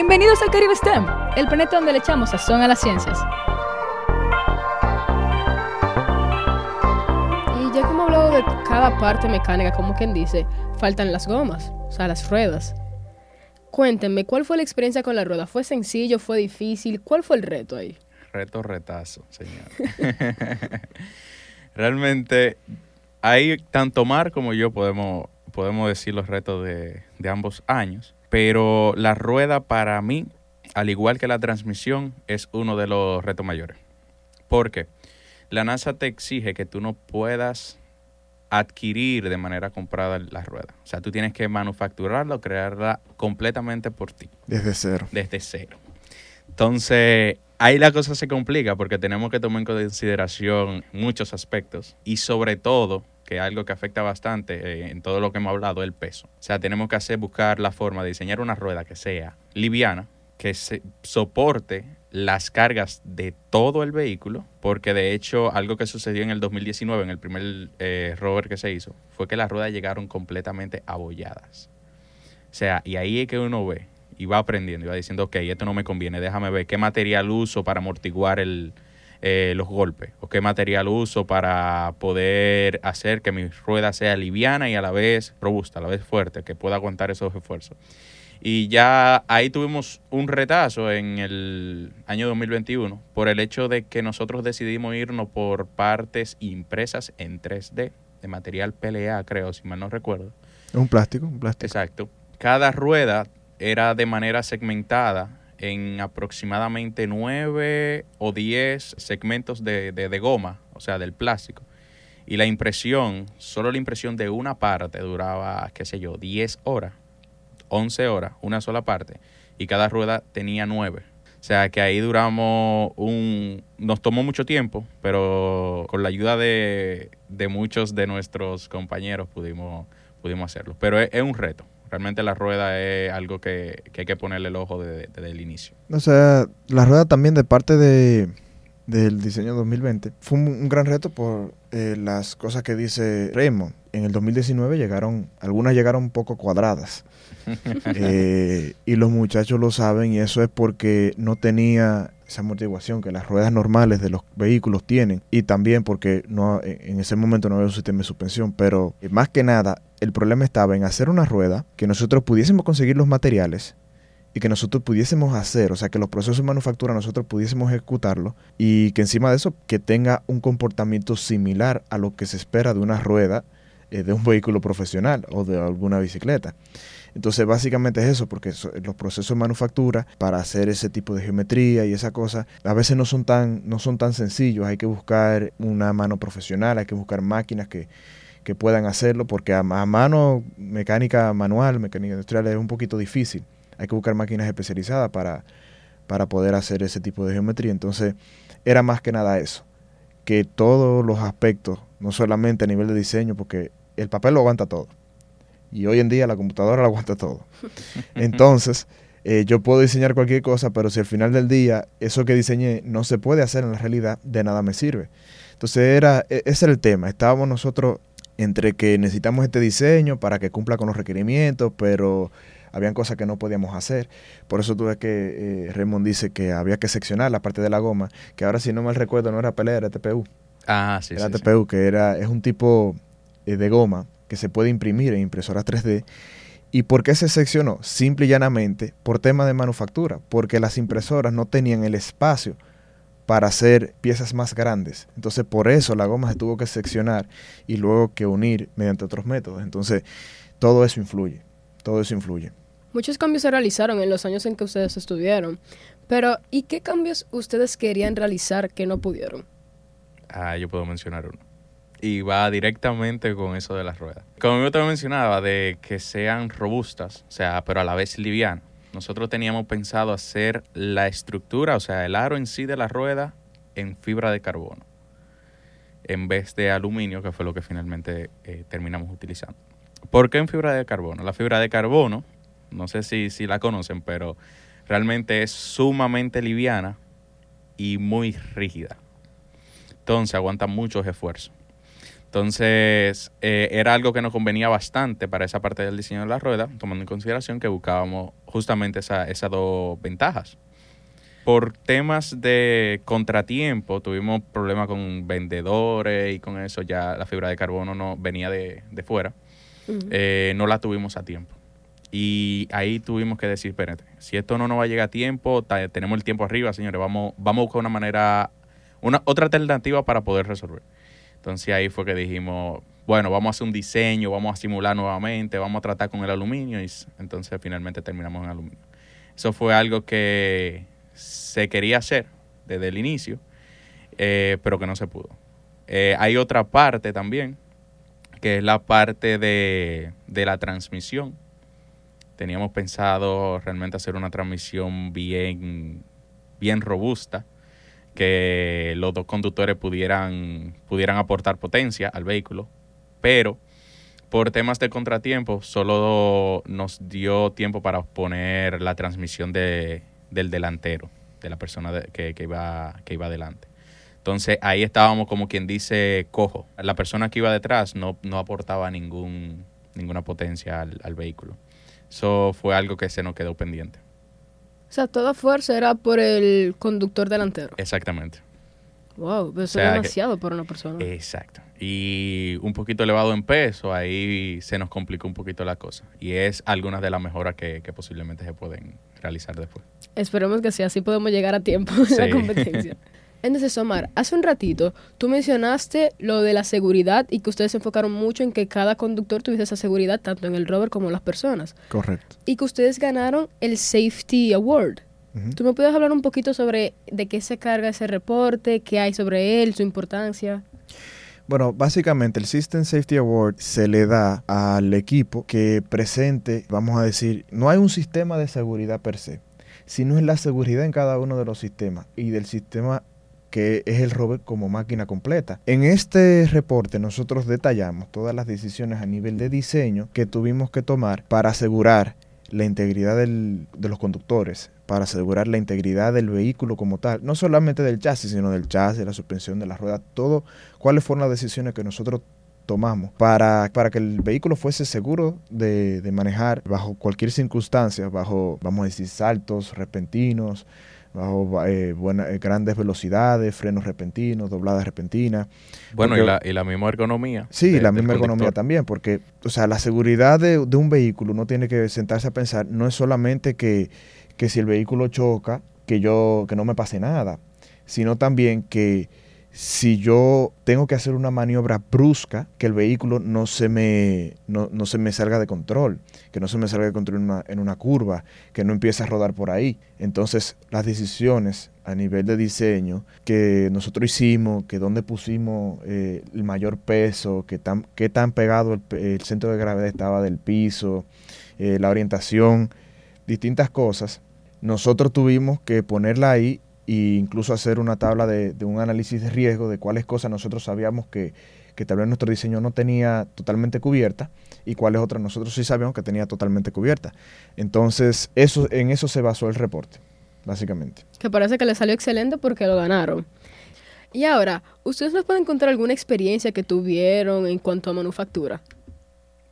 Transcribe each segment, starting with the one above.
Bienvenidos al Caribe STEM, el planeta donde le echamos sazón a las ciencias. Y ya que hemos hablado de cada parte mecánica, como quien dice, faltan las gomas, o sea, las ruedas. Cuéntenme, ¿cuál fue la experiencia con la rueda? ¿Fue sencillo? ¿Fue difícil? ¿Cuál fue el reto ahí? Reto, retazo, señor. Realmente, ahí tanto Mar como yo podemos, podemos decir los retos de, de ambos años, pero la rueda para mí, al igual que la transmisión, es uno de los retos mayores. ¿Por qué? La NASA te exige que tú no puedas adquirir de manera comprada la rueda. O sea, tú tienes que manufacturarla o crearla completamente por ti. Desde cero. Desde cero. Entonces, ahí la cosa se complica porque tenemos que tomar en consideración muchos aspectos y sobre todo, que es algo que afecta bastante eh, en todo lo que hemos hablado, el peso. O sea, tenemos que hacer, buscar la forma de diseñar una rueda que sea liviana, que se soporte las cargas de todo el vehículo, porque de hecho algo que sucedió en el 2019, en el primer eh, rover que se hizo, fue que las ruedas llegaron completamente abolladas. O sea, y ahí es que uno ve y va aprendiendo y va diciendo, ok, esto no me conviene, déjame ver qué material uso para amortiguar el, eh, los golpes, o qué material uso para poder hacer que mi rueda sea liviana y a la vez robusta, a la vez fuerte, que pueda aguantar esos esfuerzos. Y ya ahí tuvimos un retazo en el año 2021 por el hecho de que nosotros decidimos irnos por partes impresas en 3D, de material PLA, creo, si mal no recuerdo. Un plástico, un plástico. Exacto. Cada rueda era de manera segmentada en aproximadamente 9 o 10 segmentos de, de, de goma, o sea, del plástico. Y la impresión, solo la impresión de una parte duraba, qué sé yo, 10 horas. 11 horas, una sola parte, y cada rueda tenía 9. O sea que ahí duramos un... Nos tomó mucho tiempo, pero con la ayuda de, de muchos de nuestros compañeros pudimos, pudimos hacerlo. Pero es, es un reto. Realmente la rueda es algo que, que hay que ponerle el ojo desde, desde el inicio. O sea, la rueda también de parte de, del diseño 2020 fue un, un gran reto por eh, las cosas que dice Raymond. En el 2019 llegaron, algunas llegaron un poco cuadradas. eh, y los muchachos lo saben y eso es porque no tenía esa amortiguación que las ruedas normales de los vehículos tienen y también porque no en ese momento no había un sistema de suspensión, pero eh, más que nada el problema estaba en hacer una rueda que nosotros pudiésemos conseguir los materiales y que nosotros pudiésemos hacer, o sea, que los procesos de manufactura nosotros pudiésemos ejecutarlo y que encima de eso que tenga un comportamiento similar a lo que se espera de una rueda eh, de un vehículo profesional o de alguna bicicleta. Entonces, básicamente es eso, porque los procesos de manufactura para hacer ese tipo de geometría y esa cosa, a veces no son tan, no son tan sencillos. Hay que buscar una mano profesional, hay que buscar máquinas que, que puedan hacerlo, porque a, a, mano mecánica manual, mecánica industrial es un poquito difícil. Hay que buscar máquinas especializadas para, para poder hacer ese tipo de geometría. Entonces, era más que nada eso, que todos los aspectos, no solamente a nivel de diseño, porque el papel lo aguanta todo y hoy en día la computadora lo aguanta todo. Entonces, eh, yo puedo diseñar cualquier cosa, pero si al final del día eso que diseñé no se puede hacer en la realidad, de nada me sirve. Entonces, era, e, ese era el tema. Estábamos nosotros entre que necesitamos este diseño para que cumpla con los requerimientos, pero habían cosas que no podíamos hacer. Por eso tuve que, eh, Raymond dice que había que seccionar la parte de la goma, que ahora si no mal recuerdo no era pelea, era TPU. Ah, sí, era sí, TPU, sí. que era, es un tipo eh, de goma que se puede imprimir en impresoras 3D. ¿Y por qué se seccionó? Simple y llanamente por tema de manufactura, porque las impresoras no tenían el espacio para hacer piezas más grandes. Entonces por eso la goma se tuvo que seccionar y luego que unir mediante otros métodos. Entonces todo eso influye, todo eso influye. Muchos cambios se realizaron en los años en que ustedes estudiaron, pero ¿y qué cambios ustedes querían realizar que no pudieron? Ah, yo puedo mencionar uno y va directamente con eso de las ruedas. Como yo te mencionaba, de que sean robustas, o sea, pero a la vez livianas. Nosotros teníamos pensado hacer la estructura, o sea, el aro en sí de la rueda en fibra de carbono, en vez de aluminio, que fue lo que finalmente eh, terminamos utilizando. ¿Por qué en fibra de carbono? La fibra de carbono, no sé si, si la conocen, pero realmente es sumamente liviana y muy rígida. Entonces aguanta muchos esfuerzos. Entonces, eh, era algo que nos convenía bastante para esa parte del diseño de la rueda, tomando en consideración que buscábamos justamente esa- esas dos ventajas. Por temas de contratiempo, tuvimos problemas con vendedores y con eso ya la fibra de carbono no venía de, de fuera. Eh, no la tuvimos a tiempo. Y ahí tuvimos que decir, espérate, si esto no nos va a llegar a tiempo, tenemos el tiempo arriba, señores, vamos, vamos a buscar una manera, una otra alternativa para poder resolver. Entonces ahí fue que dijimos, bueno, vamos a hacer un diseño, vamos a simular nuevamente, vamos a tratar con el aluminio y entonces finalmente terminamos en aluminio. Eso fue algo que se quería hacer desde el inicio, eh, pero que no se pudo. Eh, hay otra parte también, que es la parte de, de la transmisión. Teníamos pensado realmente hacer una transmisión bien, bien robusta, que los dos conductores pudieran, pudieran aportar potencia al vehículo, pero por temas de contratiempo solo nos dio tiempo para poner la transmisión de, del delantero, de la persona de- que, que iba, que iba adelante. Entonces ahí estábamos como quien dice cojo. La persona que iba detrás no, no aportaba ningún, ninguna potencia al, al vehículo. Eso fue algo que se nos quedó pendiente. O sea, toda fuerza era por el conductor delantero. Exactamente. Wow, eso sea es que- demasiado para una persona. Exacto. Y un poquito elevado en peso, ahí se nos complicó un poquito la cosa. Y es algunas de las mejoras que, que posiblemente se pueden realizar después. Esperemos que sea así podemos llegar a tiempo en la Sí. competencia. Entonces, Omar, hace un ratito tú mencionaste lo de la seguridad y que ustedes se enfocaron mucho en que cada conductor tuviese esa seguridad, tanto en el rover como en las personas. Correcto. Y que ustedes ganaron el Safety Award. ¿Tú me puedes hablar un poquito sobre de qué se carga ese reporte, qué hay sobre él, su importancia? Bueno, básicamente el System Safety Award se le da al equipo que presente, vamos a decir, no hay un sistema de seguridad per se, sino es la seguridad en cada uno de los sistemas y del sistema que es el rover como máquina completa. En este reporte nosotros detallamos todas las decisiones a nivel de diseño que tuvimos que tomar para asegurar la integridad del- de los conductores, para asegurar la integridad del vehículo como tal, no solamente del chasis, sino del chasis, de la suspensión, de las ruedas, todo, cuáles fueron las decisiones que nosotros tomamos para, para que el vehículo fuese seguro de, de manejar bajo cualquier circunstancia, bajo, vamos a decir, saltos repentinos, bajo eh, buena- eh, grandes velocidades, frenos repentinos, dobladas repentinas. Bueno, Porque- y la, y la misma ergonomía. Sí, de- la misma conductor. economía también, porque, o sea, la seguridad de, de un vehículo uno tiene que sentarse a pensar, no es solamente que, que si el vehículo choca, que yo, que no me pase nada, sino también que si yo tengo que hacer una maniobra brusca, que el vehículo no se me, no, no se me salga de control, que no se me salga de control en una, curva, que no empiece a rodar por ahí. Entonces, las decisiones a nivel de diseño que nosotros hicimos, que dónde pusimos eh, el mayor peso, que tan, qué tan pegado el, pe- el centro de gravedad estaba del piso, eh, la orientación, distintas cosas, nosotros tuvimos que ponerla ahí e incluso hacer una tabla de, de un análisis de riesgo de cuáles cosas nosotros sabíamos que, que tal vez nuestro diseño no tenía totalmente cubierta y cuáles otras nosotros sí sabíamos que tenía totalmente cubierta. Entonces, eso, en eso se basó el reporte, básicamente. Que parece que le salió excelente porque lo ganaron. Y ahora, ¿ustedes nos pueden contar alguna experiencia que tuvieron en cuanto a manufactura?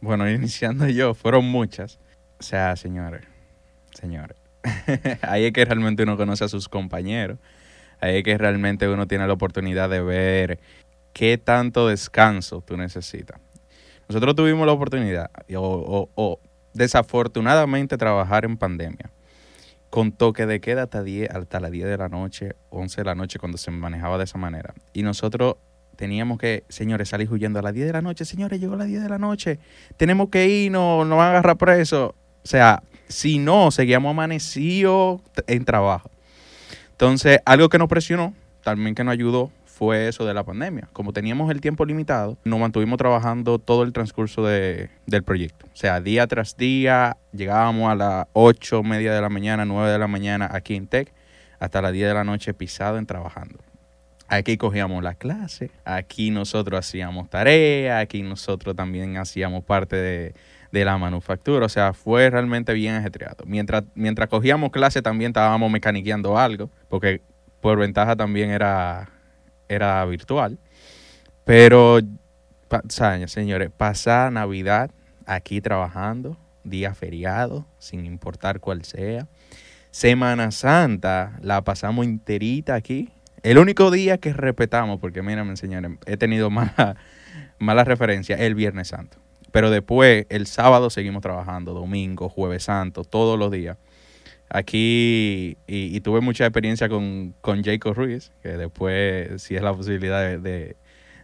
Bueno, iniciando yo, fueron muchas. O sea, señores, señores. Ahí es que realmente uno conoce a sus compañeros. Ahí es que realmente uno tiene la oportunidad de ver qué tanto descanso tú necesitas. Nosotros tuvimos la oportunidad, o, o- o desafortunadamente, trabajar en pandemia. Con toque de queda hasta, 10, hasta las 10 de la noche, 11 de la noche, cuando se manejaba de esa manera. Y nosotros teníamos que, señores, salir huyendo a las 10 de la noche. Señores, llegó a las 10 de la noche. Tenemos que ir, no, nos van a agarrar preso. O sea, si no, seguíamos amanecidos en trabajo. Entonces, algo que nos presionó, también que nos ayudó, fue eso de la pandemia. Como teníamos el tiempo limitado, nos mantuvimos trabajando todo el transcurso de- del proyecto. O sea, día tras día, llegábamos a las 8, media de la mañana, 9 de la mañana aquí en Tech, hasta las 10 de la noche pisado en trabajando. Aquí cogíamos la clase, aquí nosotros hacíamos tareas, aquí nosotros también hacíamos parte de, de la manufactura, o sea, fue realmente bien ajetreado. Mientras, mientras cogíamos clase también estábamos mecaniqueando algo, porque por ventaja también era, era virtual, pero señores, pasar Navidad aquí trabajando, día feriado, sin importar cuál sea. Semana Santa la pasamos enterita aquí. El único día que respetamos, porque mírame, señores, he tenido mala, mala referencia, el Viernes Santo. Pero después, el sábado seguimos trabajando, domingo, jueves santo, todos los días. Aquí, y, tuve mucha experiencia con, con Jacob Ruiz, que después, si es la posibilidad de, de-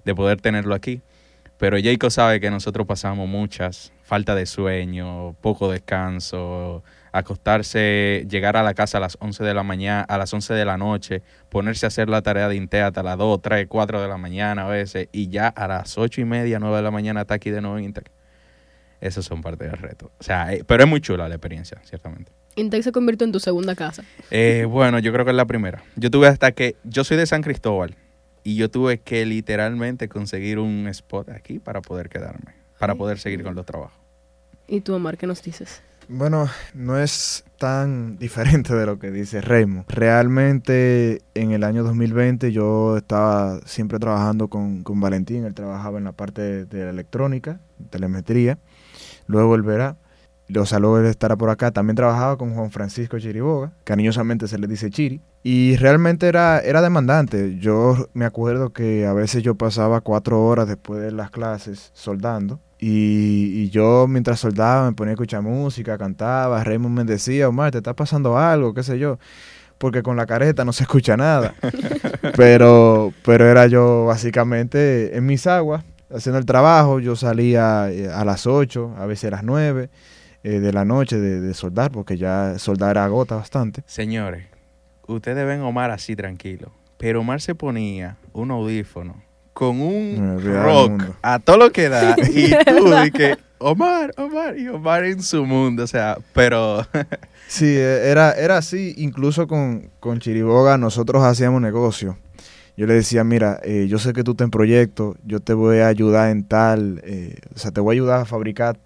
de poder tenerlo aquí. Pero Jacob sabe que nosotros pasamos muchas, falta de sueño, poco descanso, acostarse, llegar a la casa a las 11 de la mañana, a las 11 de la noche, ponerse a hacer la tarea de Intea hasta las 2, 3, 4 de la mañana a veces, y ya a las 8 y media, 9 de la mañana está aquí de nuevo en. Esos son parte del reto. O sea, eh, pero es muy chula la experiencia, ciertamente. Intec se convirtió en tu segunda casa. Eh, bueno, yo creo que es la primera. Yo tuve hasta que, yo soy de San Cristóbal, y yo tuve que literalmente conseguir un spot aquí para poder quedarme, para poder seguir con los trabajos. ¿Y tú, Omar, qué nos dices? Bueno, no es tan diferente de lo que dice Raymond. Realmente en el año 2020 yo estaba siempre trabajando con, con Valentín, él trabajaba en la parte de, de la electrónica, telemetría, luego él verá, o sea, luego él estará por acá. También trabajaba con Juan Francisco Chiriboga, cariñosamente se le dice Chiri, y realmente era, era demandante. Yo me acuerdo que a veces yo pasaba cuatro horas después de las clases soldando. Y, y yo mientras soldaba me ponía a escuchar música, cantaba, Raymond me decía, Omar, te está pasando algo, qué sé yo, porque con la careta no se escucha nada. pero, pero era yo básicamente en mis aguas, haciendo el trabajo, yo salía eh, a las 8, a veces a las 9 eh, de la noche de, de soldar, porque ya soldar agota bastante. Señores, ustedes ven a Omar así tranquilo, pero Omar se ponía un audífono con un rock a todo lo que da y tú y que Omar, Omar y Omar en su mundo, o sea, pero Sí, eh, era, era así, incluso con, con Chiriboga nosotros hacíamos negocio. Yo le decía, mira, eh, yo sé que tú estás en proyecto, yo te voy a ayudar en tal, eh, o sea, te voy a ayudar a fabricar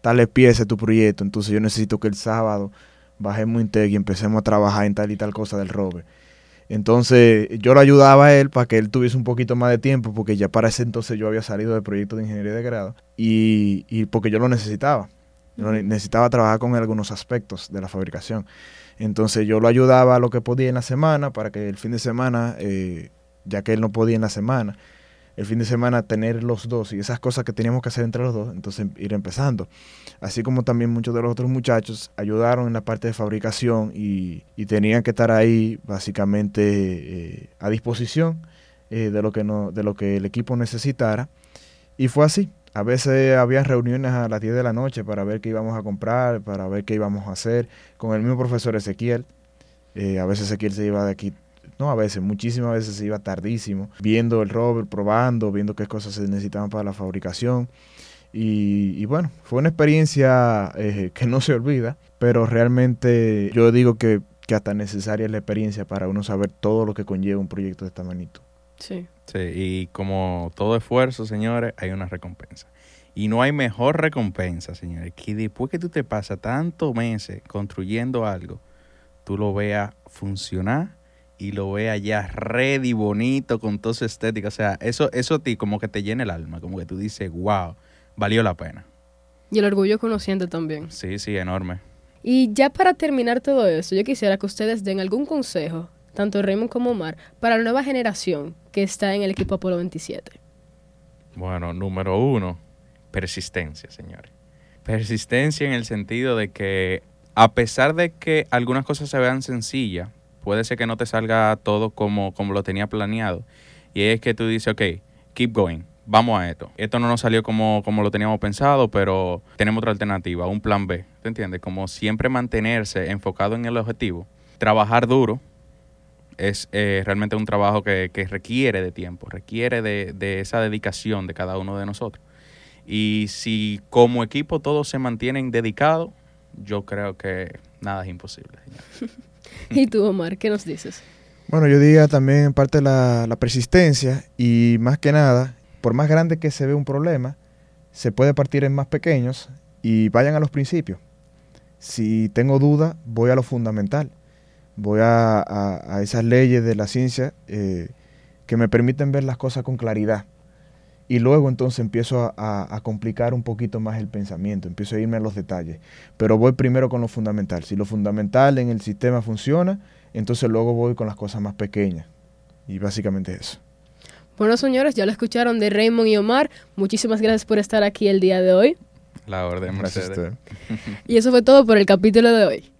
tales piezas de tu proyecto, entonces yo necesito que el sábado bajemos Integ y empecemos a trabajar en tal y tal cosa del rover. Entonces yo lo ayudaba a él para que él tuviese un poquito más de tiempo, porque ya para ese entonces yo había salido del proyecto de ingeniería de grado y, y porque yo lo necesitaba. Yo ne- necesitaba trabajar con algunos aspectos de la fabricación. Entonces yo lo ayudaba a lo que podía en la semana para que el fin de semana, eh, ya que él no podía en la semana, el fin de semana tener los dos y esas cosas que teníamos que hacer entre los dos, entonces ir empezando. Así como también muchos de los otros muchachos ayudaron en la parte de fabricación y, y tenían que estar ahí básicamente eh, a disposición eh, de, lo que no, de lo que el equipo necesitara. Y fue así. A veces había reuniones a las 10 de la noche para ver qué íbamos a comprar, para ver qué íbamos a hacer, con el mismo profesor Ezequiel. Eh, a veces Ezequiel se iba de aquí, no a veces, muchísimas veces se iba tardísimo, viendo el rover, probando, viendo qué cosas se necesitaban para la fabricación. Y, y bueno, fue una experiencia eh, que no se olvida, pero realmente yo digo que, que hasta necesaria es la experiencia para uno saber todo lo que conlleva un proyecto de esta magnitud. Sí. Sí, y como todo esfuerzo, señores, hay una recompensa. Y no hay mejor recompensa, señores, que después que tú te pasas tantos meses construyendo algo, tú lo veas funcionar y lo veas ya ready, bonito, con toda su estética. O sea, eso, eso a ti como que te llena el alma, como que tú dices, wow, valió la pena. Y el orgullo conociente también. Sí, sí, enorme. Y ya para terminar todo eso, yo quisiera que ustedes den algún consejo, tanto Raymond como Omar, para la nueva generación que está en el equipo Apolo 27. Bueno, número uno, persistencia, señores. Persistencia en el sentido de que a pesar de que algunas cosas se vean sencillas, puede ser que no te salga todo como, como lo tenía planeado. Y es que tú dices, ok, keep going, vamos a esto. Esto no nos salió como, como lo teníamos pensado, pero tenemos otra alternativa, un plan B. ¿Te entiendes? Como siempre mantenerse enfocado en el objetivo, trabajar duro, es eh, realmente un trabajo que, que requiere de tiempo, requiere de, de esa dedicación de cada uno de nosotros. Y si como equipo todos se mantienen dedicados, yo creo que nada es imposible. ¿Y tú, Omar, qué nos dices? Bueno, yo diría también en parte la, persistencia y más que nada, por más grande que se ve un problema, se puede partir en más pequeños y vayan a los principios. Si tengo duda, voy a lo fundamental. Voy a, a- a esas leyes de la ciencia eh, que me permiten ver las cosas con claridad. Y luego entonces empiezo a, a- a complicar un poquito más el pensamiento, empiezo a irme a los detalles, pero voy primero con lo fundamental. Si lo fundamental en el sistema funciona, entonces luego voy con las cosas más pequeñas. Y básicamente eso. Bueno, señores, ya lo escucharon de Raymond y Omar. Muchísimas gracias por estar aquí el día de hoy. La orden, Gracias a Mercedes. usted. Y eso fue todo por el capítulo de hoy.